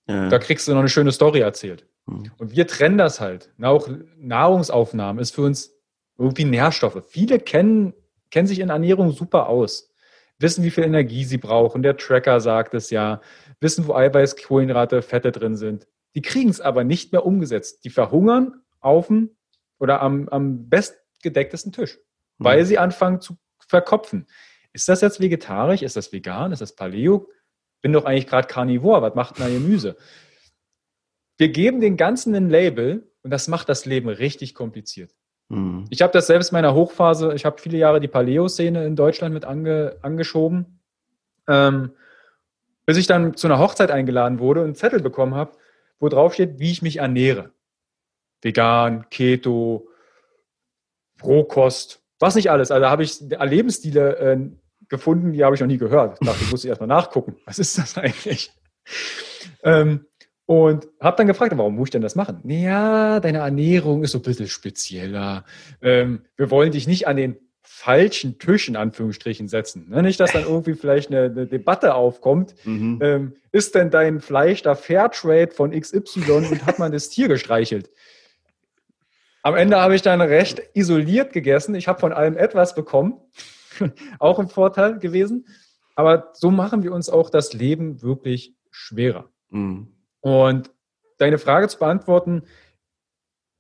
Ja. Da kriegst du noch eine schöne Story erzählt. Mhm. Und wir trennen das halt. Auch Nahrungsaufnahme ist für uns irgendwie Nährstoffe. Viele kennen, kennen sich in Ernährung super aus, wissen, wie viel Energie sie brauchen. Der Tracker sagt es ja, wissen, wo Eiweiß, Kohlenhydrate, Fette drin sind. Die kriegen es aber nicht mehr umgesetzt. Die verhungern auf dem oder am, am bestgedecktesten Tisch, mhm. weil sie anfangen zu verkopfen. Ist das jetzt vegetarisch? Ist das vegan? Ist das Paleo? Bin doch eigentlich gerade Carnivore, was macht denn da Gemüse? Wir geben den Ganzen ein Label und das macht das Leben richtig kompliziert. Mhm. Ich habe das selbst in meiner Hochphase, ich habe viele Jahre die Paleo-Szene in Deutschland mit ange, angeschoben, ähm, bis ich dann zu einer Hochzeit eingeladen wurde und einen Zettel bekommen habe, wo drauf steht, wie ich mich ernähre. Vegan, Keto, Rohkost, was nicht alles. Also habe ich Lebensstile äh, gefunden, die habe ich noch nie gehört. Ich dachte, ich muss erstmal nachgucken. Was ist das eigentlich? Ähm, und habe dann gefragt, warum muss ich denn das machen? Ja, deine Ernährung ist so ein bisschen spezieller. Ähm, wir wollen dich nicht an den falschen Tisch in Anführungsstrichen setzen. Ne? Nicht, dass dann irgendwie vielleicht eine, eine Debatte aufkommt. Mhm. Ähm, ist denn dein Fleisch da Fairtrade von XY und hat man das Tier gestreichelt? Am Ende habe ich dann recht isoliert gegessen. Ich habe von allem etwas bekommen. [LAUGHS] auch ein Vorteil gewesen. Aber so machen wir uns auch das Leben wirklich schwerer. Mhm. Und deine Frage zu beantworten,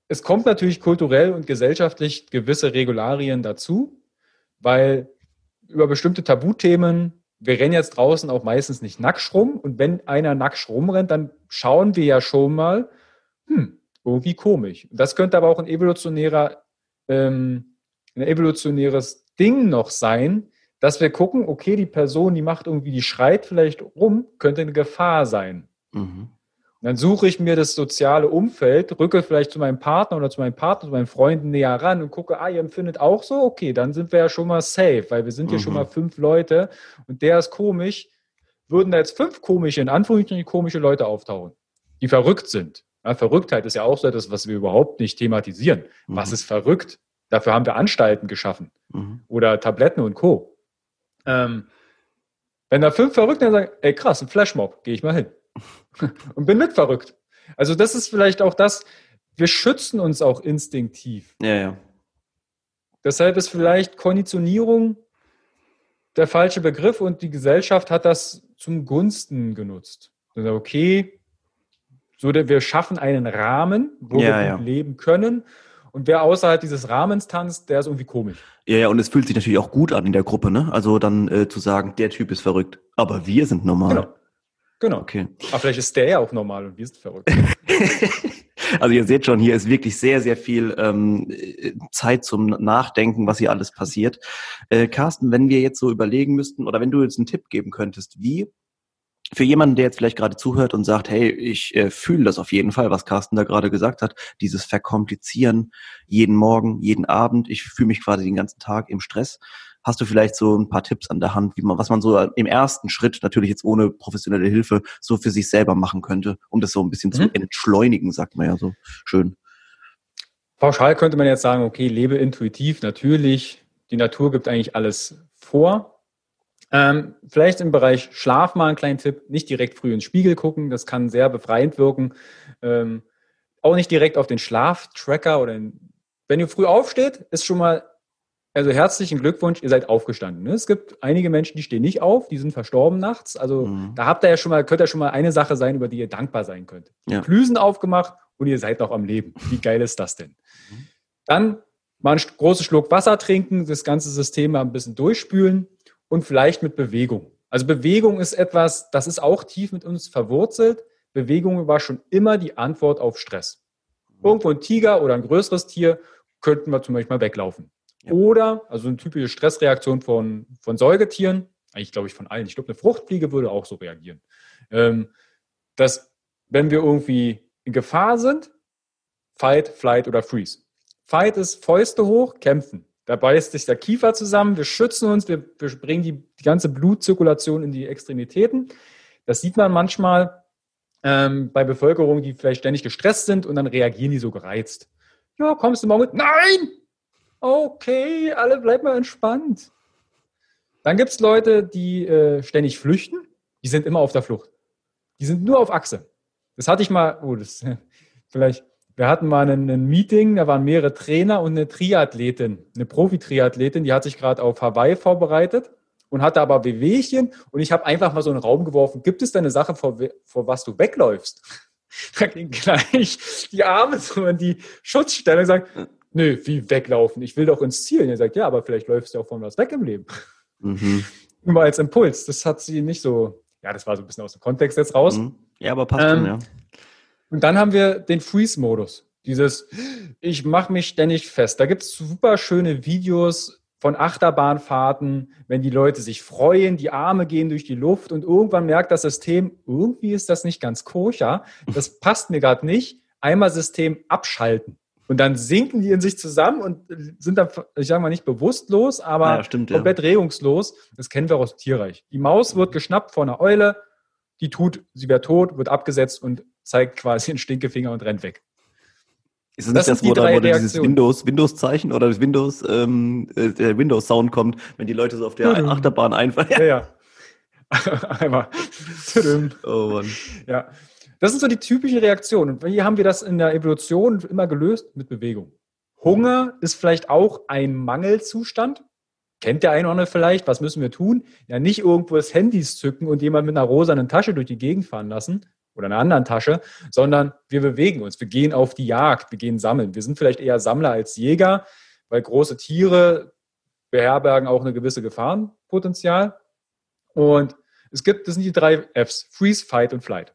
es kommt natürlich kulturell und gesellschaftlich gewisse Regularien dazu, weil über bestimmte Tabuthemen, wir rennen jetzt draußen auch meistens nicht nackt rum und wenn einer nackt rumrennt, dann schauen wir ja schon mal, hm, irgendwie komisch. Das könnte aber auch ein evolutionärer, ähm, ein evolutionäres Ding noch sein, dass wir gucken, okay, die Person, die macht irgendwie, die schreit vielleicht rum, könnte eine Gefahr sein. Mhm. dann suche ich mir das soziale Umfeld, rücke vielleicht zu meinem Partner oder zu meinem Partner, zu meinen Freunden näher ran und gucke, ah, ihr empfindet auch so, okay, dann sind wir ja schon mal safe, weil wir sind hier mhm. schon mal fünf Leute und der ist komisch. Würden da jetzt fünf komische, in Anführungsstrichen komische Leute auftauchen, die verrückt sind. Ja, Verrücktheit ist ja auch so etwas, was wir überhaupt nicht thematisieren. Mhm. Was ist verrückt? Dafür haben wir Anstalten geschaffen mhm. oder Tabletten und Co. Ähm, wenn da fünf Verrückte sagen, ey krass, ein Flashmob, gehe ich mal hin [LAUGHS] und bin mit verrückt. Also das ist vielleicht auch das, wir schützen uns auch instinktiv. Ja, ja. Deshalb ist vielleicht Konditionierung der falsche Begriff und die Gesellschaft hat das zum Gunsten genutzt. Okay, so wir schaffen einen Rahmen, wo ja, wir ja. leben können. Und wer außerhalb dieses Rahmens tanzt, der ist irgendwie komisch. Ja, ja, und es fühlt sich natürlich auch gut an in der Gruppe, ne? Also dann äh, zu sagen, der Typ ist verrückt, aber wir sind normal. Genau. Genau. Okay. Aber vielleicht ist der ja auch normal und wir sind verrückt. [LAUGHS] also ihr seht schon, hier ist wirklich sehr, sehr viel ähm, Zeit zum Nachdenken, was hier alles passiert. Äh, Carsten, wenn wir jetzt so überlegen müssten oder wenn du jetzt einen Tipp geben könntest, wie für jemanden, der jetzt vielleicht gerade zuhört und sagt, hey, ich äh, fühle das auf jeden Fall, was Carsten da gerade gesagt hat, dieses Verkomplizieren jeden Morgen, jeden Abend, ich fühle mich quasi den ganzen Tag im Stress. Hast du vielleicht so ein paar Tipps an der Hand, wie man, was man so im ersten Schritt, natürlich jetzt ohne professionelle Hilfe, so für sich selber machen könnte, um das so ein bisschen mhm. zu entschleunigen, sagt man ja so schön. Pauschal könnte man jetzt sagen, okay, lebe intuitiv, natürlich. Die Natur gibt eigentlich alles vor. Ähm, vielleicht im Bereich Schlaf mal einen kleinen Tipp. Nicht direkt früh ins Spiegel gucken, das kann sehr befreiend wirken. Ähm, auch nicht direkt auf den Schlaftracker oder in, wenn ihr früh aufsteht, ist schon mal also herzlichen Glückwunsch, ihr seid aufgestanden. Ne? Es gibt einige Menschen, die stehen nicht auf, die sind verstorben nachts. Also mhm. da habt ihr ja schon mal, könnt ihr schon mal eine Sache sein, über die ihr dankbar sein könnt. Ja. Klüsen aufgemacht und ihr seid noch am Leben. Wie geil ist das denn? Mhm. Dann mal einen großen Schluck Wasser trinken, das ganze System mal ein bisschen durchspülen und vielleicht mit Bewegung. Also Bewegung ist etwas, das ist auch tief mit uns verwurzelt. Bewegung war schon immer die Antwort auf Stress. Mhm. Irgendwo ein Tiger oder ein größeres Tier könnten wir zum Beispiel mal weglaufen. Oder, also eine typische Stressreaktion von, von Säugetieren, eigentlich glaube ich von allen, ich glaube eine Fruchtfliege würde auch so reagieren, ähm, dass wenn wir irgendwie in Gefahr sind, Fight, Flight oder Freeze. Fight ist Fäuste hoch, kämpfen. Da beißt sich der Kiefer zusammen, wir schützen uns, wir, wir bringen die, die ganze Blutzirkulation in die Extremitäten. Das sieht man manchmal ähm, bei Bevölkerung, die vielleicht ständig gestresst sind und dann reagieren die so gereizt. Ja, kommst du morgen mit? Nein! okay, alle bleiben mal entspannt. Dann gibt es Leute, die äh, ständig flüchten. Die sind immer auf der Flucht. Die sind nur auf Achse. Das hatte ich mal, oh, das [LAUGHS] vielleicht, wir hatten mal ein, ein Meeting, da waren mehrere Trainer und eine Triathletin, eine Profi-Triathletin, die hat sich gerade auf Hawaii vorbereitet und hatte aber Wehwehchen und ich habe einfach mal so einen Raum geworfen, gibt es da eine Sache, vor, vor was du wegläufst? [LAUGHS] Da ging gleich die Arme so in die Schutzstelle und sagt, nö, wie weglaufen? Ich will doch ins Ziel. Und er sagt, ja, aber vielleicht läufst du auch von was weg im Leben. Mhm. [LAUGHS] Nur als Impuls. Das hat sie nicht so, ja, das war so ein bisschen aus dem Kontext jetzt raus. Mhm. Ja, aber passt ähm, schon, ja. Und dann haben wir den Freeze-Modus. Dieses, ich mache mich ständig fest. Da gibt es super schöne Videos von Achterbahnfahrten, wenn die Leute sich freuen, die Arme gehen durch die Luft und irgendwann merkt das System, irgendwie ist das nicht ganz koscher, das [LAUGHS] passt mir gerade nicht. Einmal System abschalten. Und dann sinken die in sich zusammen und sind dann, ich sage mal nicht bewusstlos, aber ja, stimmt, komplett ja. regungslos. Das kennen wir aus dem Tierreich. Die Maus wird geschnappt vor einer Eule, die tut, sie wäre tot, wird abgesetzt und zeigt quasi den Stinkefinger und rennt weg. Ist das, das nicht das, wo, da, wo dieses Windows, Windows-Zeichen oder das Windows, ähm, äh, der Windows-Sound kommt, wenn die Leute so auf der mhm. Achterbahn einfallen? Ja, ja. [LAUGHS] Einmal. oh Mann. Ja. Das sind so die typischen Reaktionen. Und hier haben wir das in der Evolution immer gelöst mit Bewegung. Hunger ist vielleicht auch ein Mangelzustand. Kennt der eine oder andere vielleicht? Was müssen wir tun? Ja, nicht irgendwo das Handys zücken und jemand mit einer rosanen Tasche durch die Gegend fahren lassen oder einer anderen Tasche, sondern wir bewegen uns. Wir gehen auf die Jagd, wir gehen sammeln. Wir sind vielleicht eher Sammler als Jäger, weil große Tiere beherbergen auch eine gewisse Gefahrenpotenzial. Und es gibt, das sind die drei Fs, Freeze, Fight und Flight.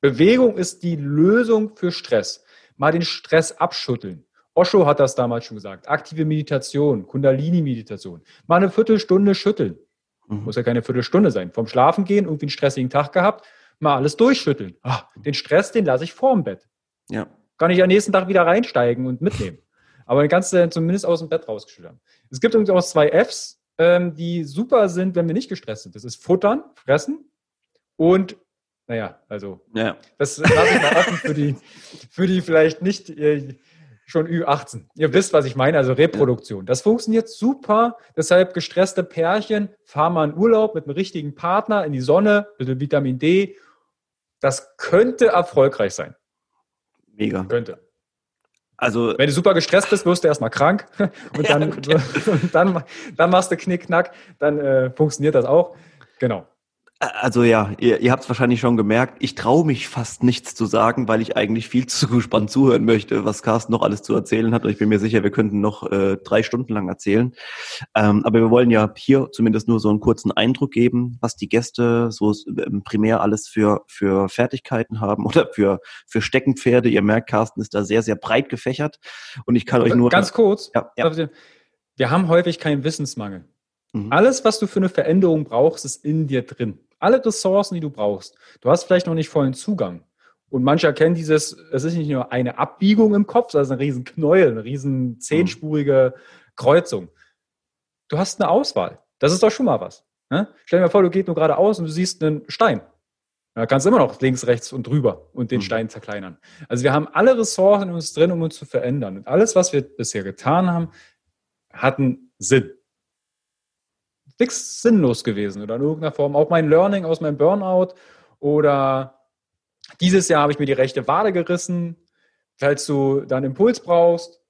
Bewegung ist die Lösung für Stress. Mal den Stress abschütteln. Osho hat das damals schon gesagt. Aktive Meditation, Kundalini-Meditation. Mal eine Viertelstunde schütteln. Mhm. Muss ja keine Viertelstunde sein. Vom Schlafen gehen, irgendwie einen stressigen Tag gehabt, mal alles durchschütteln. Ach, den Stress, den lasse ich vorm Bett. Ja. Kann ich am nächsten Tag wieder reinsteigen und mitnehmen. Aber den kannst du zumindest aus dem Bett rausgeschüttelt haben. Es gibt übrigens auch zwei Fs, ähm, die super sind, wenn wir nicht gestresst sind. Das ist Futtern, Fressen und naja, also ja. das lasse ich mal offen für die, für die vielleicht nicht äh, schon Ü18. Ihr wisst, was ich meine, also Reproduktion. Das funktioniert super. Deshalb gestresste Pärchen, fahren mal in Urlaub mit einem richtigen Partner in die Sonne, ein bisschen Vitamin D. Das könnte erfolgreich sein. Mega. Könnte. Also, Wenn du super gestresst bist, wirst du erstmal krank [LAUGHS] und dann, ja, okay. [LAUGHS] dann, dann machst du Knickknack, dann äh, funktioniert das auch. Genau. Also ja, ihr, ihr habt es wahrscheinlich schon gemerkt, ich traue mich fast nichts zu sagen, weil ich eigentlich viel [LAUGHS] zu gespannt zuhören möchte, was Carsten noch alles zu erzählen hat. Und ich bin mir sicher, wir könnten noch äh, drei Stunden lang erzählen. Ähm, aber wir wollen ja hier zumindest nur so einen kurzen Eindruck geben, was die Gäste so ähm, primär alles für, für Fertigkeiten haben [LAUGHS] oder für, für Steckenpferde. Ihr merkt, Carsten ist da sehr, sehr breit gefächert. Und ich kann euch nur... Ganz kurz, ja, ja. wir haben häufig keinen Wissensmangel. Mhm. Alles, was du für eine Veränderung brauchst, ist in dir drin alle Ressourcen, die du brauchst. Du hast vielleicht noch nicht vollen Zugang. Und manche erkennen dieses, es ist nicht nur eine Abbiegung im Kopf, sondern ein riesen Knäuel, eine riesen zehnspurige Kreuzung. Du hast eine Auswahl. Das ist doch schon mal was. Ne? Stell dir mal vor, du gehst nur geradeaus und du siehst einen Stein. Da kannst du immer noch links, rechts und drüber und den mhm. Stein zerkleinern. Also wir haben alle Ressourcen in uns drin, um uns zu verändern. Und alles, was wir bisher getan haben, hat einen Sinn nichts sinnlos gewesen oder in irgendeiner Form. Auch mein Learning aus meinem Burnout oder dieses Jahr habe ich mir die rechte Wade gerissen, falls du dann Impuls brauchst.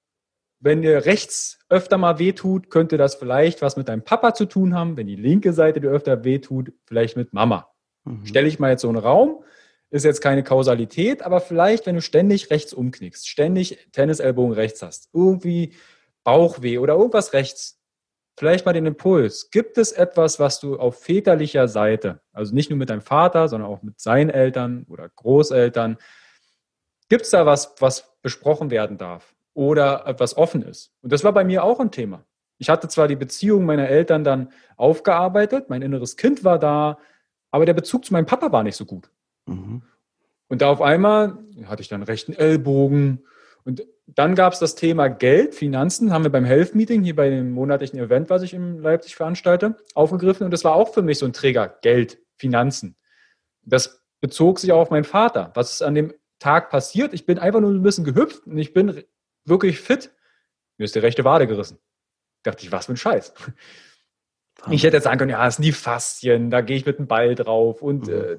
Wenn dir rechts öfter mal wehtut, könnte das vielleicht was mit deinem Papa zu tun haben. Wenn die linke Seite dir öfter wehtut, vielleicht mit Mama. Mhm. Stelle ich mal jetzt so einen Raum, ist jetzt keine Kausalität, aber vielleicht, wenn du ständig rechts umknickst, ständig Tennisellbogen rechts hast, irgendwie Bauchweh oder irgendwas rechts, vielleicht mal den Impuls. Gibt es etwas, was du auf väterlicher Seite, also nicht nur mit deinem Vater, sondern auch mit seinen Eltern oder Großeltern, gibt es da was, was besprochen werden darf oder etwas offen ist? Und das war bei mir auch ein Thema. Ich hatte zwar die Beziehung meiner Eltern dann aufgearbeitet, mein inneres Kind war da, aber der Bezug zu meinem Papa war nicht so gut. Mhm. Und da auf einmal hatte ich dann rechten Ellbogen und dann gab es das Thema Geld, Finanzen, haben wir beim Health Meeting, hier bei dem monatlichen Event, was ich in Leipzig veranstalte, aufgegriffen. Und das war auch für mich so ein Träger, Geld, Finanzen. Das bezog sich auch auf meinen Vater. Was ist an dem Tag passiert? Ich bin einfach nur ein bisschen gehüpft und ich bin wirklich fit. Mir ist die rechte Wade gerissen. Dachte ich, was für ein Scheiß. Ich hätte jetzt sagen können, ja, es sind die Faszien, da gehe ich mit dem Ball drauf. Und mhm. äh,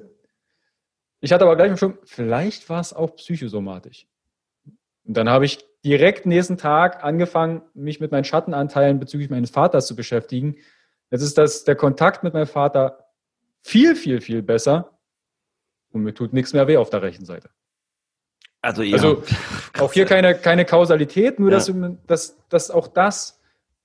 ich hatte aber gleich schon, vielleicht war es auch psychosomatisch. Und dann habe ich direkt nächsten Tag angefangen, mich mit meinen Schattenanteilen bezüglich meines Vaters zu beschäftigen. Jetzt ist das, der Kontakt mit meinem Vater viel, viel, viel besser und mir tut nichts mehr weh auf der rechten Seite. Also, ja. also auch hier keine, keine Kausalität, nur ja. dass, dass, dass auch das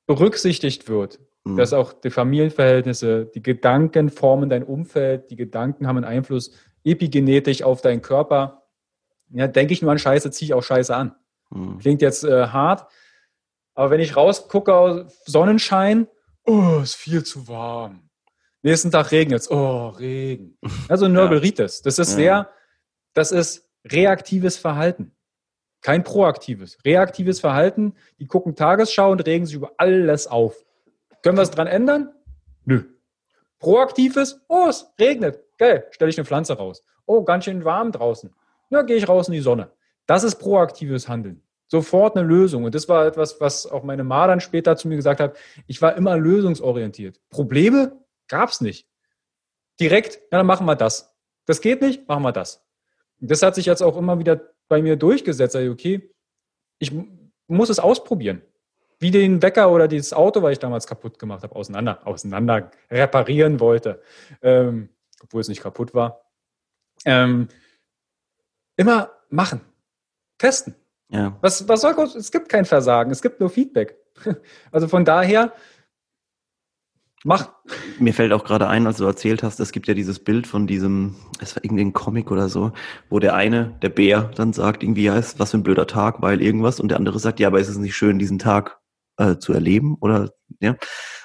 berücksichtigt wird. Mhm. Dass auch die Familienverhältnisse, die Gedanken formen dein Umfeld, die Gedanken haben einen Einfluss epigenetisch auf deinen Körper ja, denke ich nur an Scheiße, ziehe ich auch Scheiße an. Mhm. Klingt jetzt äh, hart, aber wenn ich rausgucke, Sonnenschein, oh, ist viel zu warm. Nächsten Tag regnet es, oh, Regen. [LAUGHS] Also Nörgelritis. Das ist sehr, das ist reaktives Verhalten. Kein proaktives. Reaktives Verhalten, die gucken Tagesschau und regen sich über alles auf. Können wir es dran ändern? Nö. Proaktives, oh, es regnet. Geil, stelle ich eine Pflanze raus. Oh, ganz schön warm draußen ja, gehe ich raus in die Sonne. Das ist proaktives Handeln. Sofort eine Lösung. Und das war etwas, was auch meine Ma dann später zu mir gesagt hat. Ich war immer lösungsorientiert. Probleme gab es nicht. Direkt, ja, dann machen wir das. Das geht nicht, machen wir das. Und das hat sich jetzt auch immer wieder bei mir durchgesetzt. Also, okay, ich muss es ausprobieren. Wie den Wecker oder dieses Auto, weil ich damals kaputt gemacht habe, auseinander, auseinander reparieren wollte, ähm, obwohl es nicht kaputt war. Ähm, Immer machen. Testen. Ja. Was, was soll, es gibt kein Versagen, es gibt nur Feedback. [LAUGHS] Also von daher, mach. Mir fällt auch gerade ein, als du erzählt hast, es gibt ja dieses Bild von diesem, es war irgendein Comic oder so, wo der eine, der Bär, dann sagt irgendwie, ja, ist was für ein blöder Tag, weil irgendwas, und der andere sagt, ja, aber ist es nicht schön, diesen Tag äh, zu erleben oder ja.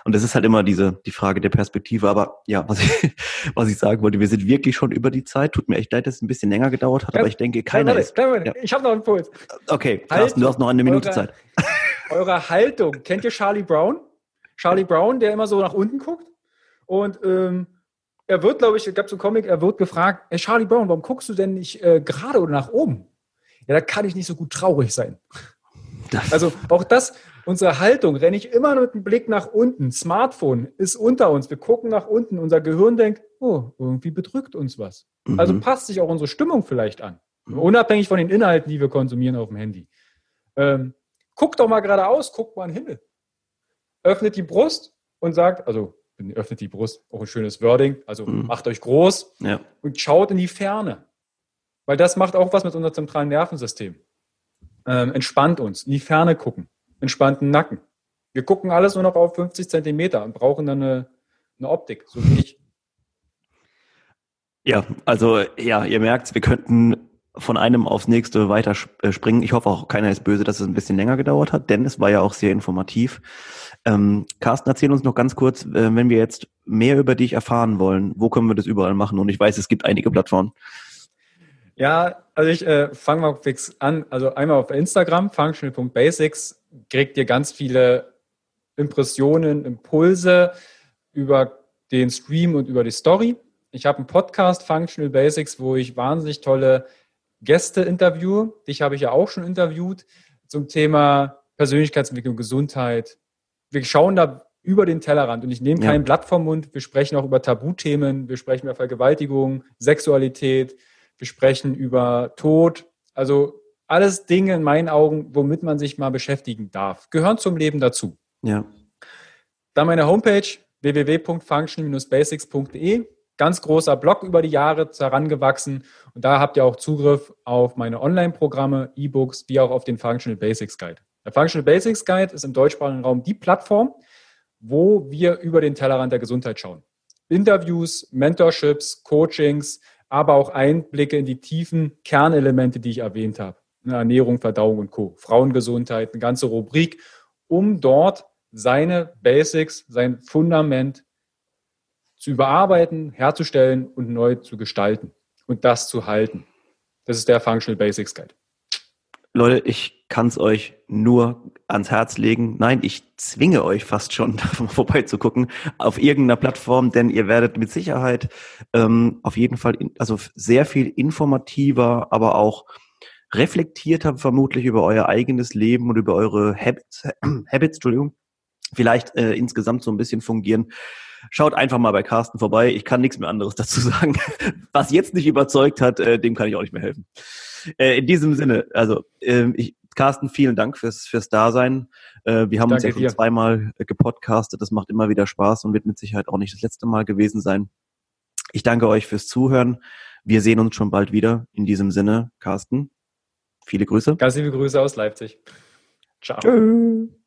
Und das ist halt immer diese die Frage der Perspektive. Aber ja, was ich, [LAUGHS] was ich sagen wollte, wir sind wirklich schon über die Zeit. Tut mir echt leid, dass es ein bisschen länger gedauert hat, ja, aber ich denke, keiner ist. Ja. Ich habe noch einen Puls. Okay, Carsten, du hast noch eine Minute eure, Zeit. [LAUGHS] Eure Haltung. Kennt ihr Charlie Brown? Charlie Brown, der immer so nach unten guckt und ähm, er wird, glaube ich, es gab so einen Comic, er wird gefragt, hey Charlie Brown, warum guckst du denn nicht äh, gerade oder nach oben? Ja, da kann ich nicht so gut traurig sein. Also auch das, unsere Haltung, renne ich immer mit dem Blick nach unten. Smartphone ist unter uns. Wir gucken nach unten. Unser Gehirn denkt, oh, irgendwie bedrückt uns was. Also mhm. Also passt sich auch unsere Stimmung vielleicht an. Mhm. Unabhängig von den Inhalten, die wir konsumieren auf dem Handy. Ähm, guckt doch mal geradeaus, guckt mal in den Himmel. Öffnet die Brust und sagt, also öffnet die Brust, auch ein schönes Wording, also mhm. macht euch groß ja. und schaut in die Ferne. Weil das macht auch was mit unserem zentralen Nervensystem. Ähm, entspannt uns, in die Ferne gucken, entspannten Nacken. Wir gucken alles nur noch auf 50 Zentimeter und brauchen dann eine, eine Optik, so wie ich. Ja, also ja, ihr merkt, wir könnten von einem aufs nächste weiter äh, springen. Ich hoffe auch, keiner ist böse, dass es ein bisschen länger gedauert hat, denn es war ja auch sehr informativ. Ähm, Carsten, erzähl uns noch ganz kurz, äh, wenn wir jetzt mehr über dich erfahren wollen, wo können wir das überall machen? Und ich weiß, es gibt einige Plattformen. Ja, also ich äh, fange mal fix an. Also einmal auf Instagram, functional.basics, kriegt ihr ganz viele Impressionen, Impulse über den Stream und über die Story. Ich habe einen Podcast, Functional Basics, wo ich wahnsinnig tolle Gäste interviewe. Dich habe ich ja auch schon interviewt zum Thema Persönlichkeitsentwicklung, Gesundheit. Wir schauen da über den Tellerrand und ich nehme kein ja. Blatt vom Mund. Wir sprechen auch über Tabuthemen, wir sprechen über Vergewaltigung, Sexualität, wir sprechen über Tod. Also alles Dinge in meinen Augen, womit man sich mal beschäftigen darf, gehören zum Leben dazu. Ja. Dann meine Homepage www.function-basics.de. Ganz großer Blog über die Jahre herangewachsen. Und da habt ihr auch Zugriff auf meine Online-Programme, E-Books, wie auch auf den Functional Basics Guide. Der Functional Basics Guide ist im deutschsprachigen Raum die Plattform, wo wir über den Tellerrand der Gesundheit schauen. Interviews, Mentorships, Coachings, aber auch Einblicke in die tiefen Kernelemente, die ich erwähnt habe. Ernährung, Verdauung und Co. Frauengesundheit, eine ganze Rubrik, um dort seine Basics, sein Fundament zu überarbeiten, herzustellen und neu zu gestalten und das zu halten. Das ist der Functional Basics Guide. Leute, ich kann es euch nur ans Herz legen. Nein, ich zwinge euch fast schon [LAUGHS] vorbeizugucken auf irgendeiner Plattform, denn ihr werdet mit Sicherheit ähm, auf jeden Fall in, also sehr viel informativer, aber auch reflektierter vermutlich über euer eigenes Leben und über eure Habits, [CLEARS THROAT] Habits Entschuldigung, vielleicht äh, insgesamt so ein bisschen fungieren. Schaut einfach mal bei Carsten vorbei. Ich kann nichts mehr anderes dazu [LAUGHS] sagen. Was jetzt nicht überzeugt hat, äh, dem kann ich auch nicht mehr helfen. Äh, in diesem Sinne, also äh, ich, Carsten, vielen Dank fürs, fürs Dasein. Äh, wir haben Danke uns ja schon dir. zweimal gepodcastet. Das macht immer wieder Spaß und wird mit Sicherheit auch nicht das letzte Mal gewesen sein. Ich danke euch fürs Zuhören. Wir sehen uns schon bald wieder. In diesem Sinne, Carsten, viele Grüße. Ganz liebe Grüße aus Leipzig. Ciao. Tschüss.